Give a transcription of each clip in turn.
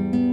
Я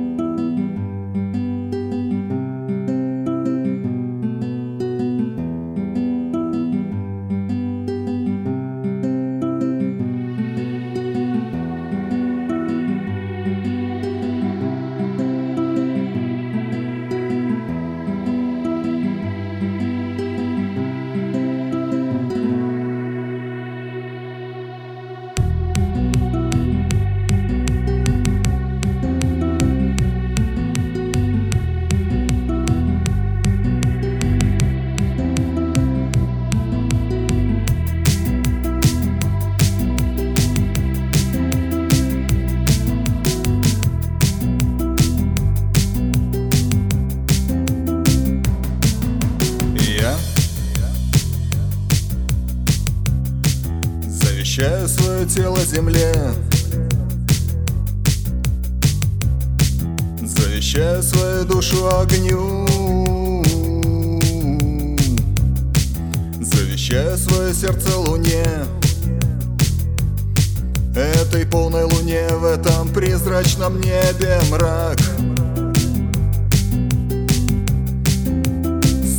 Завещаю свое тело земле. Завещаю свою душу огню. Завещаю свое сердце луне. Этой полной луне в этом призрачном небе мрак.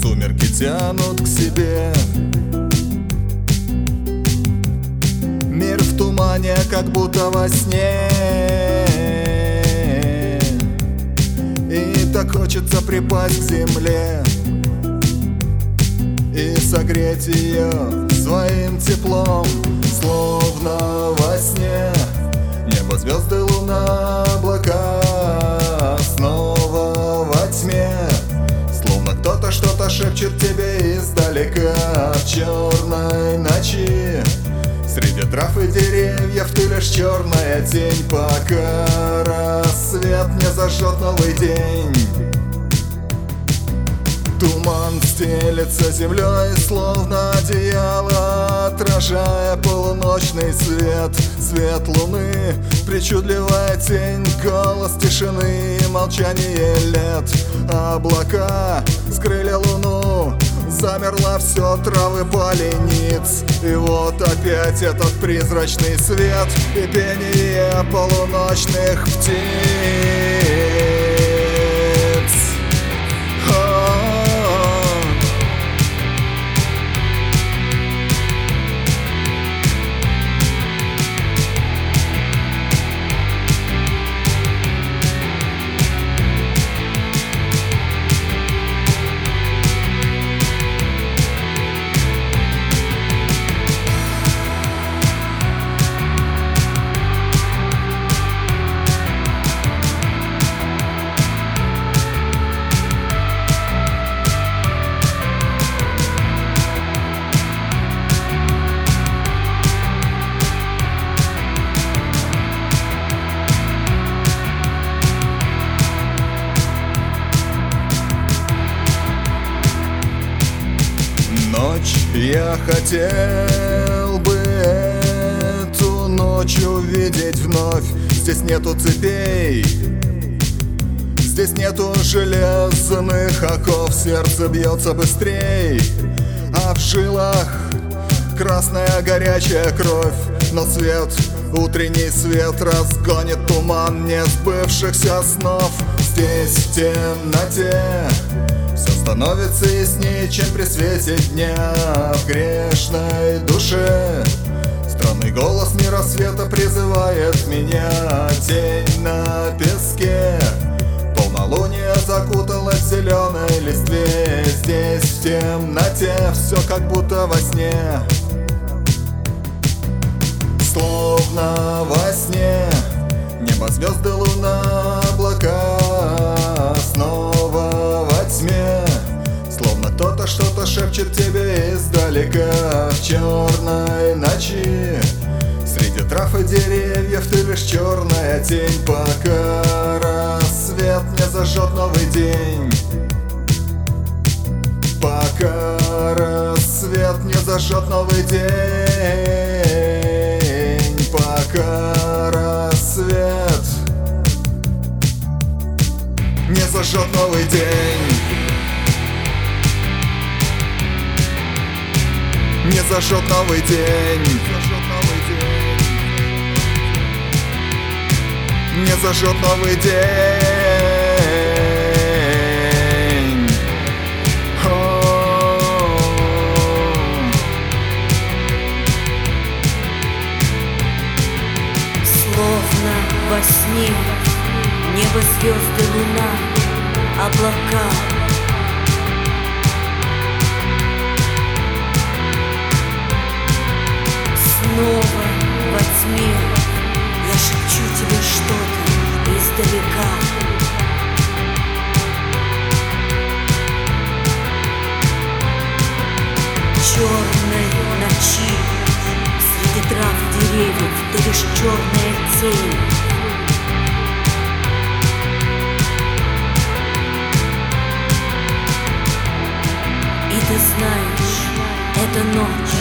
Сумерки тянут к себе тумане, как будто во сне. И так хочется припасть к земле И согреть ее своим теплом Словно во сне. Небо, звезды, луна, облака Снова во тьме. Словно кто-то что-то шепчет тебе издалека В черной черная тень Пока рассвет не зажжет новый день. Туман стелется землей, словно одеяло Отражая полуночный свет, свет луны Причудливая тень, голос тишины, молчание лет. Облака скрыли луну, замерла все травы полениц И вот опять этот призрачный свет и пение полуночных птиц Ночь. Я хотел бы эту ночь увидеть вновь. Здесь нету цепей Здесь нету железных оков. Сердце бьется быстрей А в жилах красная горячая кровь. Но свет, утренний свет разгонит туман несбывшихся снов. Здесь в темноте все становится яснее, чем при свете дня. В грешной душе Странный голос мира света призывает меня. Тень на песке Полнолуние закутало в зеленой листве. Здесь в темноте все как будто во сне что-то шепчет тебе издалека. В черной ночи Среди трав и деревьев ты лишь черная тень. Пока рассвет не зажжет новый день. Пока рассвет не зажжет новый день. Пока рассвет не зажжет новый день зажжет новый день Не зажжет новый день О-о-о. Словно во сне Небо, звезды, луна, облака лишь черные цели. И ты знаешь, эта ночь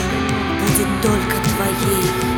будет только твоей.